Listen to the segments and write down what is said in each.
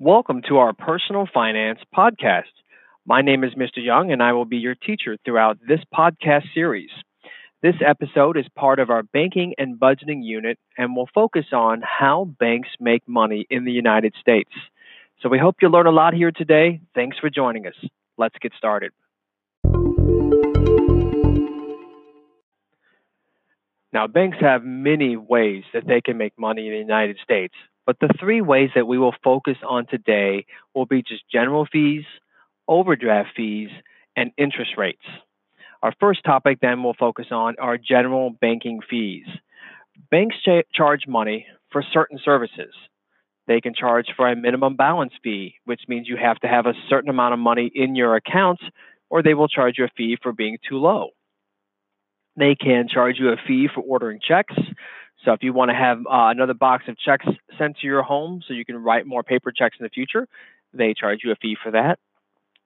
Welcome to our personal finance podcast. My name is Mr. Young, and I will be your teacher throughout this podcast series. This episode is part of our banking and budgeting unit and will focus on how banks make money in the United States. So we hope you learn a lot here today. Thanks for joining us. Let's get started. Now, banks have many ways that they can make money in the United States, but the three ways that we will focus on today will be just general fees, overdraft fees, and interest rates. Our first topic then we'll focus on are general banking fees. Banks ch- charge money for certain services. They can charge for a minimum balance fee, which means you have to have a certain amount of money in your account, or they will charge you a fee for being too low. They can charge you a fee for ordering checks. So if you want to have uh, another box of checks sent to your home so you can write more paper checks in the future, they charge you a fee for that.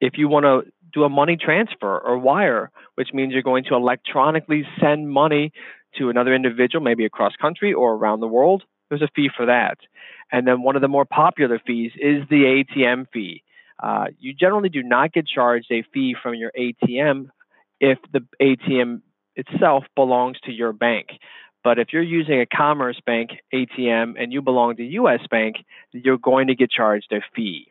If you want to do a money transfer or wire, which means you're going to electronically send money to another individual, maybe across country or around the world, there's a fee for that. And then one of the more popular fees is the ATM fee. Uh, you generally do not get charged a fee from your ATM if the ATM itself belongs to your bank. But if you're using a Commerce Bank ATM and you belong to US Bank, you're going to get charged a fee.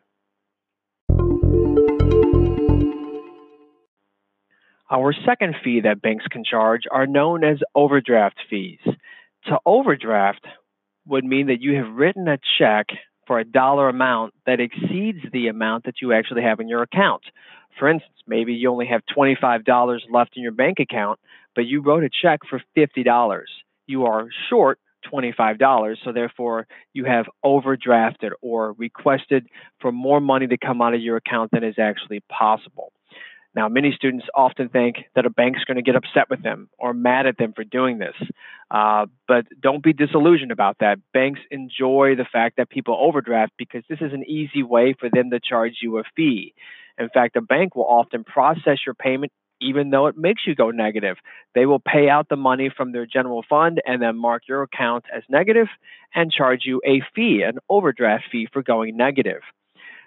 Our second fee that banks can charge are known as overdraft fees. To overdraft would mean that you have written a check for a dollar amount that exceeds the amount that you actually have in your account. For instance, maybe you only have $25 left in your bank account, but you wrote a check for $50. You are short $25, so therefore you have overdrafted or requested for more money to come out of your account than is actually possible. Now, many students often think that a bank's going to get upset with them or mad at them for doing this. Uh, but don't be disillusioned about that. Banks enjoy the fact that people overdraft because this is an easy way for them to charge you a fee. In fact, a bank will often process your payment even though it makes you go negative. They will pay out the money from their general fund and then mark your account as negative and charge you a fee, an overdraft fee for going negative.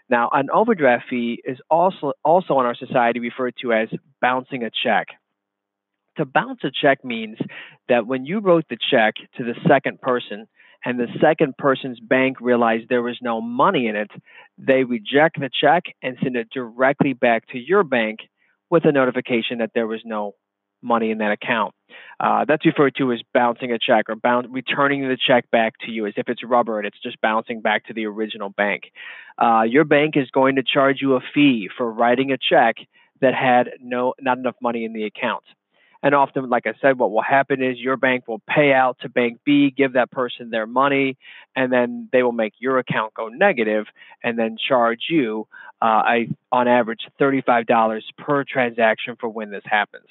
Now, an overdraft fee is also also in our society referred to as bouncing a check. To bounce a check means that when you wrote the check to the second person, and the second person's bank realized there was no money in it, they reject the check and send it directly back to your bank with a notification that there was no money in that account. Uh, that's referred to as bouncing a check or returning the check back to you as if it's rubber and it's just bouncing back to the original bank. Uh, your bank is going to charge you a fee for writing a check that had no not enough money in the account. And often, like I said, what will happen is your bank will pay out to bank B, give that person their money, and then they will make your account go negative and then charge you, uh, a, on average, $35 per transaction for when this happens.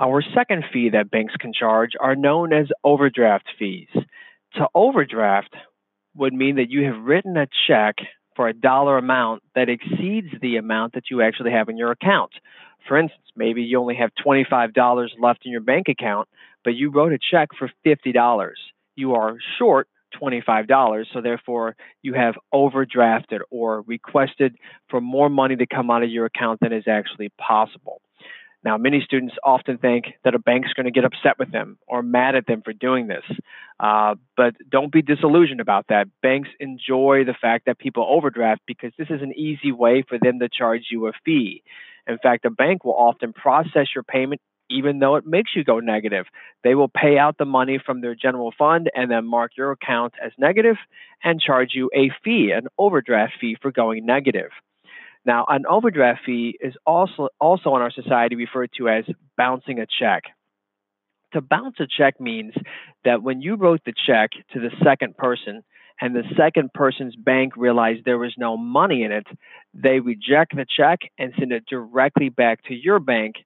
Our second fee that banks can charge are known as overdraft fees. To overdraft would mean that you have written a check for a dollar amount that exceeds the amount that you actually have in your account. For instance, maybe you only have $25 left in your bank account, but you wrote a check for $50. You are short $25, so therefore you have overdrafted or requested for more money to come out of your account than is actually possible. Now, many students often think that a bank's going to get upset with them or mad at them for doing this. Uh, but don't be disillusioned about that. Banks enjoy the fact that people overdraft because this is an easy way for them to charge you a fee. In fact, a bank will often process your payment even though it makes you go negative. They will pay out the money from their general fund and then mark your account as negative and charge you a fee, an overdraft fee for going negative. Now, an overdraft fee is also also in our society referred to as bouncing a check. To bounce a check means that when you wrote the check to the second person and the second person's bank realized there was no money in it, they reject the check and send it directly back to your bank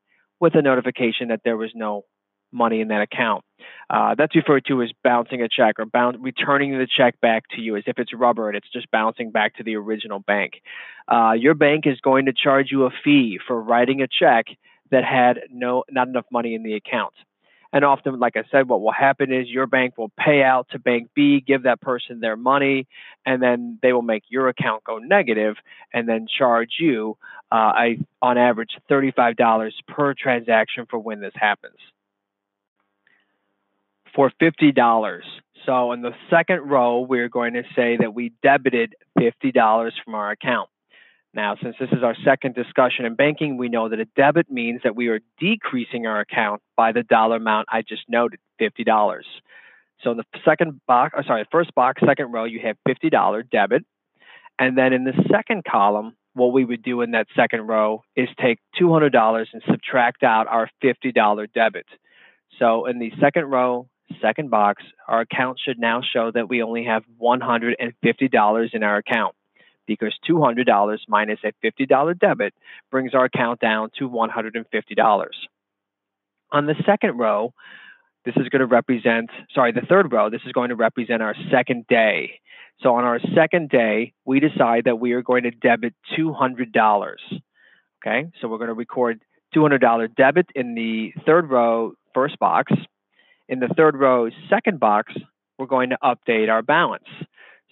with a notification that there was no money in that account. Uh, that's referred to as bouncing a check or bound, returning the check back to you as if it's rubber and it's just bouncing back to the original bank. Uh, your bank is going to charge you a fee for writing a check that had no not enough money in the account. And often, like I said, what will happen is your bank will pay out to bank B, give that person their money, and then they will make your account go negative and then charge you, uh, I, on average, $35 per transaction for when this happens. For $50. So in the second row, we're going to say that we debited $50 from our account. Now, since this is our second discussion in banking, we know that a debit means that we are decreasing our account by the dollar amount I just noted, $50. So in the second box, or sorry, first box, second row, you have $50 debit. And then in the second column, what we would do in that second row is take $200 and subtract out our $50 debit. So in the second row, second box, our account should now show that we only have $150 in our account because $200 minus a $50 debit brings our account down to $150. On the second row, this is going to represent, sorry, the third row, this is going to represent our second day. So on our second day, we decide that we are going to debit $200. Okay, so we're going to record $200 debit in the third row, first box. In the third row, second box, we're going to update our balance.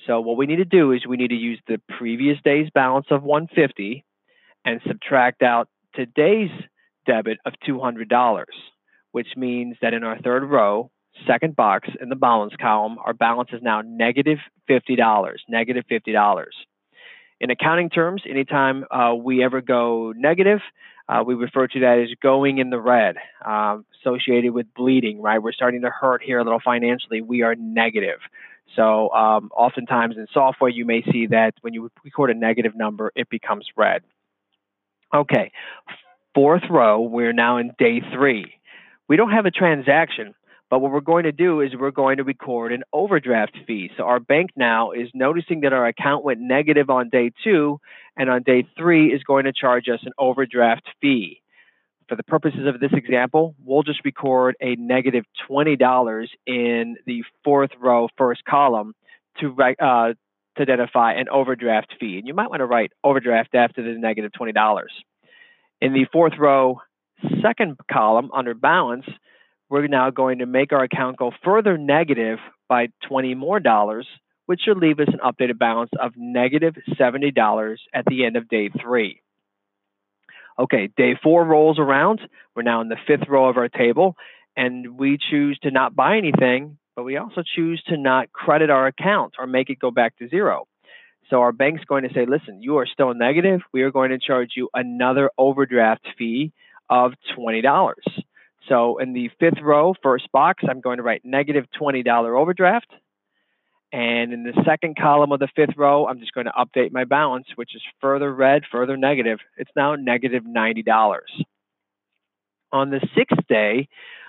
So what we need to do is we need to use the previous day's balance of 150 and subtract out today's debit of $200, which means that in our third row, second box in the balance column, our balance is now negative $50, negative $50. In accounting terms, anytime uh, we ever go negative, uh, we refer to that as going in the red, um, associated with bleeding, right? We're starting to hurt here a little financially. We are negative. So um, oftentimes in software, you may see that when you record a negative number, it becomes red. Okay, fourth row, we're now in day three. We don't have a transaction, but what we're going to do is we're going to record an overdraft fee. So our bank now is noticing that our account went negative on day two, and on day three is going to charge us an overdraft fee for the purposes of this example, we'll just record a negative $20 in the fourth row, first column to, uh, to identify an overdraft fee. And you might want to write overdraft after the negative $20. In the fourth row, second column under balance, we're now going to make our account go further negative by 20 more dollars, which should leave us an updated balance of negative $70 at the end of day three. Okay, day four rolls around. We're now in the fifth row of our table, and we choose to not buy anything, but we also choose to not credit our account or make it go back to zero. So our bank's going to say, listen, you are still negative. We are going to charge you another overdraft fee of $20. So in the fifth row, first box, I'm going to write negative $20 overdraft. And in the second column of the fifth row, I'm just going to update my balance, which is further red, further negative. It's now negative $90. On the sixth day,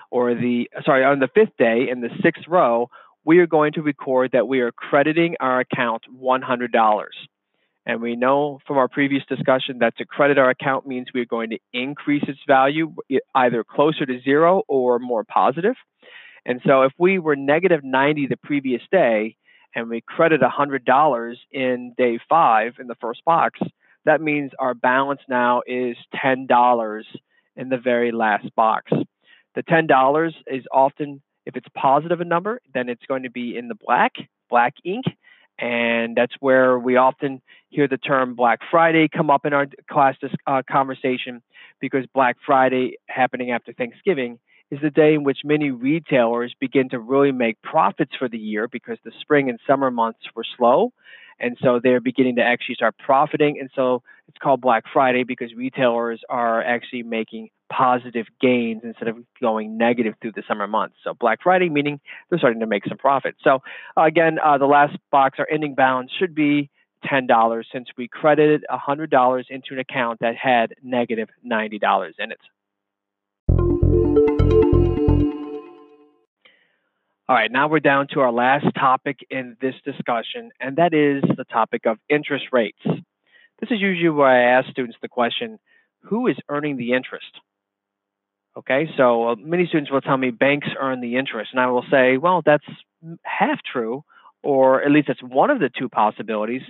or the, sorry, on the fifth day in the sixth row, we are going to record that we are crediting our account $100. And we know from our previous discussion that to credit our account means we're going to increase its value either closer to zero or more positive. And so if we were negative 90 the previous day, and we credit $100 in day five in the first box, that means our balance now is $10 in the very last box. The $10 is often, if it's positive a number, then it's going to be in the black, black ink. And that's where we often hear the term Black Friday come up in our class uh, conversation because Black Friday happening after Thanksgiving is the day in which many retailers begin to really make profits for the year because the spring and summer months were slow. And so they're beginning to actually start profiting. And so it's called Black Friday because retailers are actually making positive gains instead of going negative through the summer months. So Black Friday meaning they're starting to make some profit. So again, uh, the last box, our ending balance should be $10 since we credited $100 into an account that had negative $90 in it. All right, now we're down to our last topic in this discussion, and that is the topic of interest rates. This is usually where I ask students the question, who is earning the interest? Okay, so uh, many students will tell me banks earn the interest, and I will say, well, that's half true, or at least that's one of the two possibilities,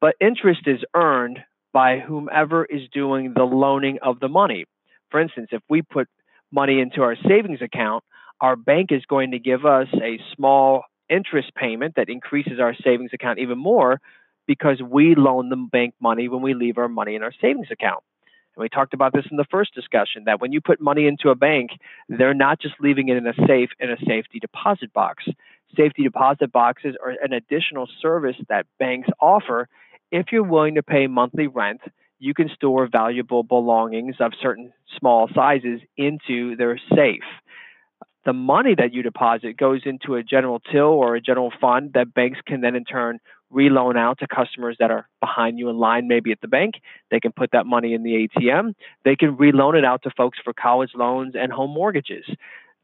but interest is earned by whomever is doing the loaning of the money. For instance, if we put money into our savings account, our bank is going to give us a small interest payment that increases our savings account even more because we loan the bank money when we leave our money in our savings account. And we talked about this in the first discussion that when you put money into a bank, they're not just leaving it in a safe in a safety deposit box. Safety deposit boxes are an additional service that banks offer if you're willing to pay monthly rent. You can store valuable belongings of certain small sizes into their safe. The money that you deposit goes into a general till or a general fund that banks can then in turn reloan out to customers that are behind you in line, maybe at the bank. They can put that money in the ATM. They can reloan it out to folks for college loans and home mortgages.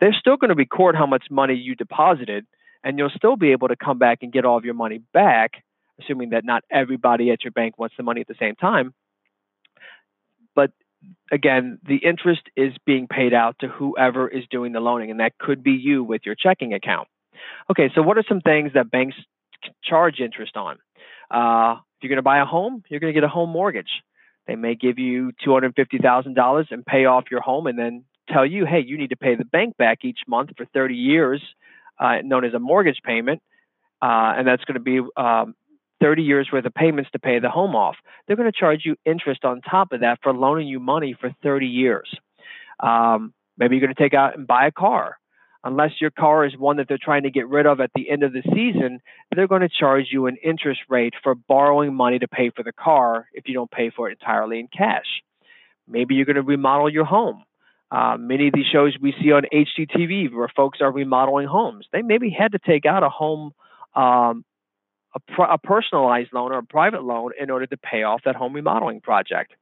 They're still going to record how much money you deposited, and you'll still be able to come back and get all of your money back, assuming that not everybody at your bank wants the money at the same time. But again, the interest is being paid out to whoever is doing the loaning, and that could be you with your checking account. Okay, so what are some things that banks charge interest on. Uh, if you're going to buy a home, you're going to get a home mortgage. They may give you $250,000 and pay off your home and then tell you, hey, you need to pay the bank back each month for 30 years, uh, known as a mortgage payment. Uh, and that's going to be um, 30 years worth of payments to pay the home off. They're going to charge you interest on top of that for loaning you money for 30 years. Um, maybe you're going to take out and buy a car unless your car is one that they're trying to get rid of at the end of the season, they're going to charge you an interest rate for borrowing money to pay for the car if you don't pay for it entirely in cash. Maybe you're going to remodel your home. Uh, many of these shows we see on HGTV where folks are remodeling homes, they maybe had to take out a home, um, a, a personalized loan or a private loan in order to pay off that home remodeling project.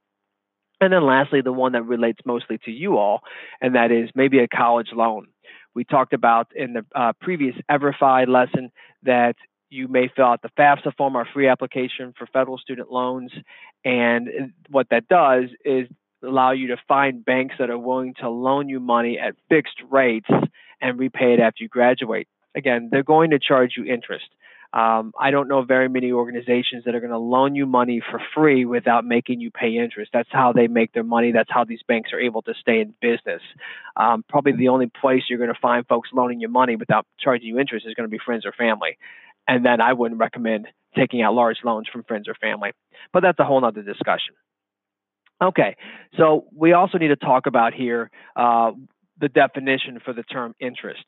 And then lastly, the one that relates mostly to you all, and that is maybe a college loan. We talked about in the uh, previous EverFi lesson that you may fill out the FAFSA form, our free application for federal student loans. And what that does is allow you to find banks that are willing to loan you money at fixed rates and repay it after you graduate. Again, they're going to charge you interest. Um, I don't know very many organizations that are going to loan you money for free without making you pay interest. That's how they make their money. That's how these banks are able to stay in business. Um, probably the only place you're going to find folks loaning you money without charging you interest is going to be friends or family. And then I wouldn't recommend taking out large loans from friends or family. But that's a whole other discussion. Okay, so we also need to talk about here uh, the definition for the term interest.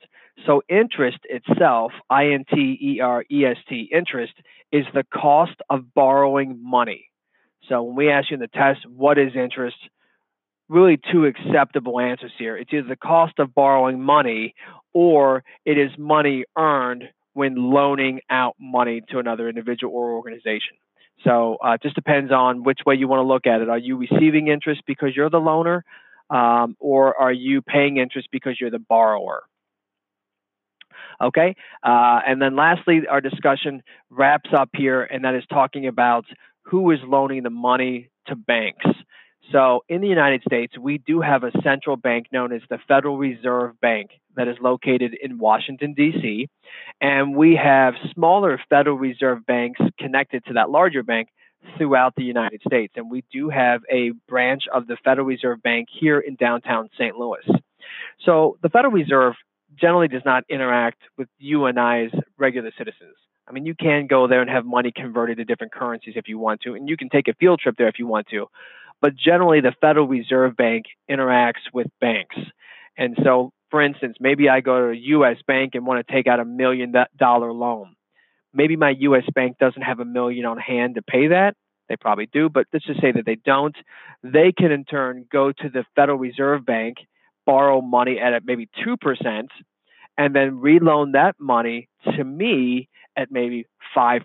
So, interest itself, I N T E R E S T, interest, is the cost of borrowing money. So, when we ask you in the test, what is interest? Really, two acceptable answers here. It's either the cost of borrowing money or it is money earned when loaning out money to another individual or organization. So, uh, it just depends on which way you want to look at it. Are you receiving interest because you're the loaner? Um, or are you paying interest because you're the borrower? Okay, uh, and then lastly, our discussion wraps up here, and that is talking about who is loaning the money to banks. So, in the United States, we do have a central bank known as the Federal Reserve Bank that is located in Washington, D.C., and we have smaller Federal Reserve banks connected to that larger bank throughout the United States. And we do have a branch of the Federal Reserve Bank here in downtown St. Louis. So the Federal Reserve generally does not interact with you and I regular citizens. I mean, you can go there and have money converted to different currencies if you want to, and you can take a field trip there if you want to. But generally, the Federal Reserve Bank interacts with banks. And so, for instance, maybe I go to a US bank and want to take out a million dollar loan maybe my US bank doesn't have a million on hand to pay that. They probably do, but let's just say that they don't. They can in turn go to the Federal Reserve Bank, borrow money at maybe 2%, and then reloan that money to me at maybe 5%.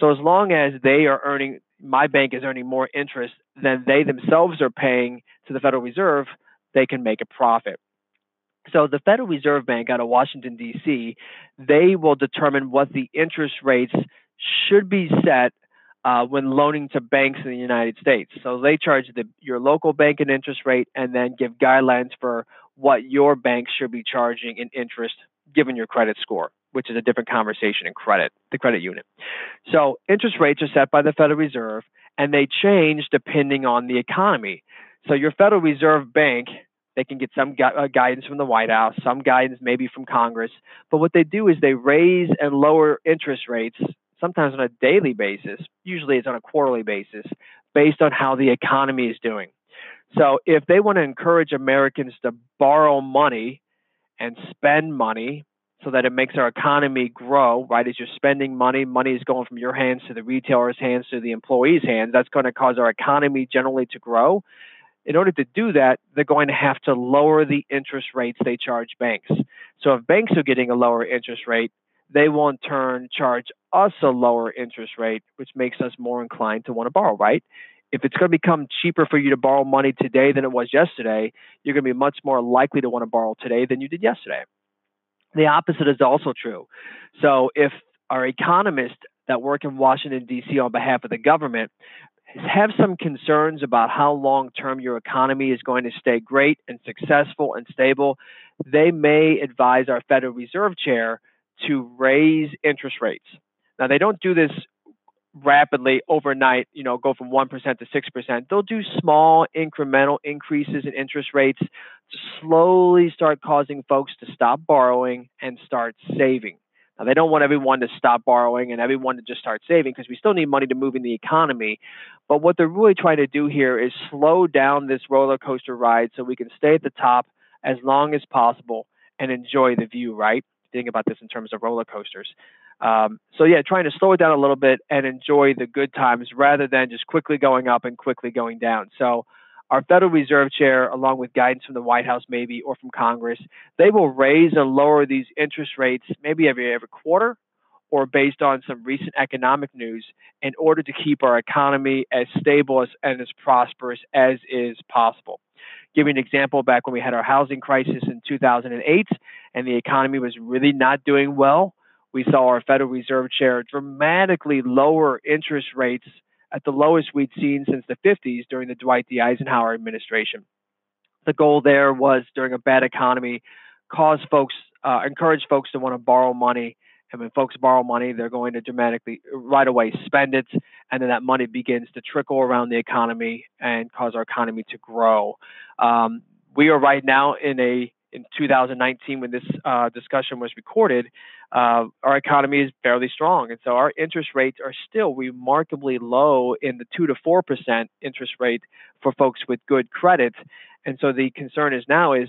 So as long as they are earning, my bank is earning more interest than they themselves are paying to the Federal Reserve, they can make a profit. So the Federal Reserve Bank out of Washington D.C. they will determine what the interest rates should be set uh, when loaning to banks in the United States. So they charge the, your local bank an interest rate and then give guidelines for what your bank should be charging in interest given your credit score, which is a different conversation in credit, the credit unit. So interest rates are set by the Federal Reserve and they change depending on the economy. So your Federal Reserve Bank They can get some gu- uh, guidance from the White House, some guidance maybe from Congress. But what they do is they raise and lower interest rates, sometimes on a daily basis. Usually it's on a quarterly basis, based on how the economy is doing. So if they want to encourage Americans to borrow money and spend money so that it makes our economy grow, right? As you're spending money, money is going from your hands to the retailer's hands to the employee's hands. That's going to cause our economy generally to grow. In order to do that, they're going to have to lower the interest rates they charge banks. So if banks are getting a lower interest rate, they will in turn charge us a lower interest rate, which makes us more inclined to want to borrow, right? If it's going to become cheaper for you to borrow money today than it was yesterday, you're going to be much more likely to want to borrow today than you did yesterday. The opposite is also true. So if our economists that work in Washington, D.C. on behalf of the government have some concerns about how long term your economy is going to stay great and successful and stable, they may advise our Federal Reserve Chair to raise interest rates. Now, they don't do this rapidly overnight, you know, go from 1% to 6%. They'll do small incremental increases in interest rates to slowly start causing folks to stop borrowing and start saving. Now, they don't want everyone to stop borrowing and everyone to just start saving because we still need money to move in the economy. But what they're really trying to do here is slow down this roller coaster ride so we can stay at the top as long as possible and enjoy the view, right? Think about this in terms of roller coasters. Um, so yeah, trying to slow it down a little bit and enjoy the good times rather than just quickly going up and quickly going down. So our Federal Reserve Chair, along with guidance from the White House maybe or from Congress, they will raise and lower these interest rates maybe every every quarter or based on some recent economic news in order to keep our economy as stable as, and as prosperous as is possible. Give you an example, back when we had our housing crisis in 2008 and the economy was really not doing well, we saw our Federal Reserve Chair dramatically lower interest rates at the lowest we'd seen since the 50s during the Dwight D. Eisenhower administration. The goal there was during a bad economy, cause folks, uh, encourage folks to want to borrow money. And when folks borrow money, they're going to dramatically right away spend it, and then that money begins to trickle around the economy and cause our economy to grow. Um, we are right now in a in 2019 when this uh, discussion was recorded, uh, our economy is fairly strong, and so our interest rates are still remarkably low in the two to four percent interest rate for folks with good credit. And so the concern is now is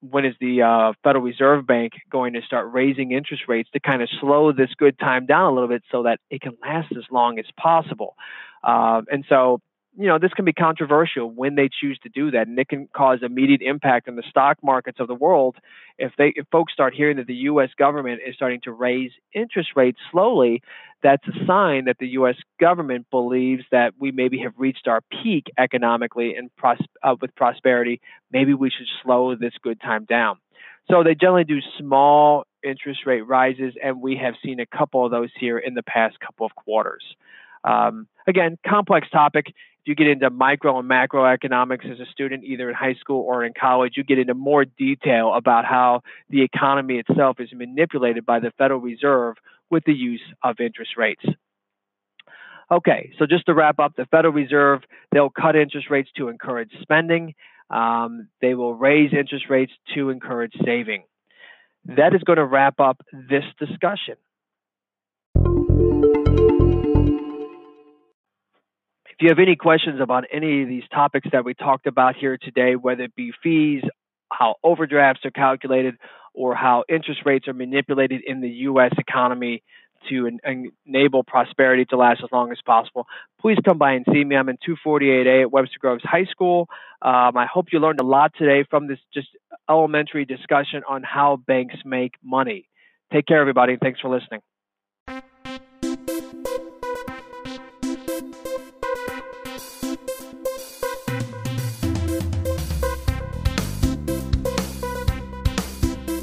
when is the uh, Federal Reserve Bank going to start raising interest rates to kind of slow this good time down a little bit so that it can last as long as possible? Uh, and so you know, this can be controversial when they choose to do that, and it can cause immediate impact on the stock markets of the world if they if folks start hearing that the U.S. government is starting to raise interest rates slowly. That's a sign that the U.S. government believes that we maybe have reached our peak economically and pros- uh, with prosperity. Maybe we should slow this good time down. So they generally do small interest rate rises, and we have seen a couple of those here in the past couple of quarters. Um, again, complex topic you get into micro and macroeconomics as a student, either in high school or in college, you get into more detail about how the economy itself is manipulated by the Federal Reserve with the use of interest rates. Okay, so just to wrap up, the Federal Reserve, they'll cut interest rates to encourage spending. Um, they will raise interest rates to encourage saving. That is going to wrap up this discussion. If you have any questions about any of these topics that we talked about here today, whether it be fees, how overdrafts are calculated, or how interest rates are manipulated in the U.S. economy to en- enable prosperity to last as long as possible, please come by and see me. I'm in 248A at Webster Groves High School. Um, I hope you learned a lot today from this just elementary discussion on how banks make money. Take care, everybody. Thanks for listening.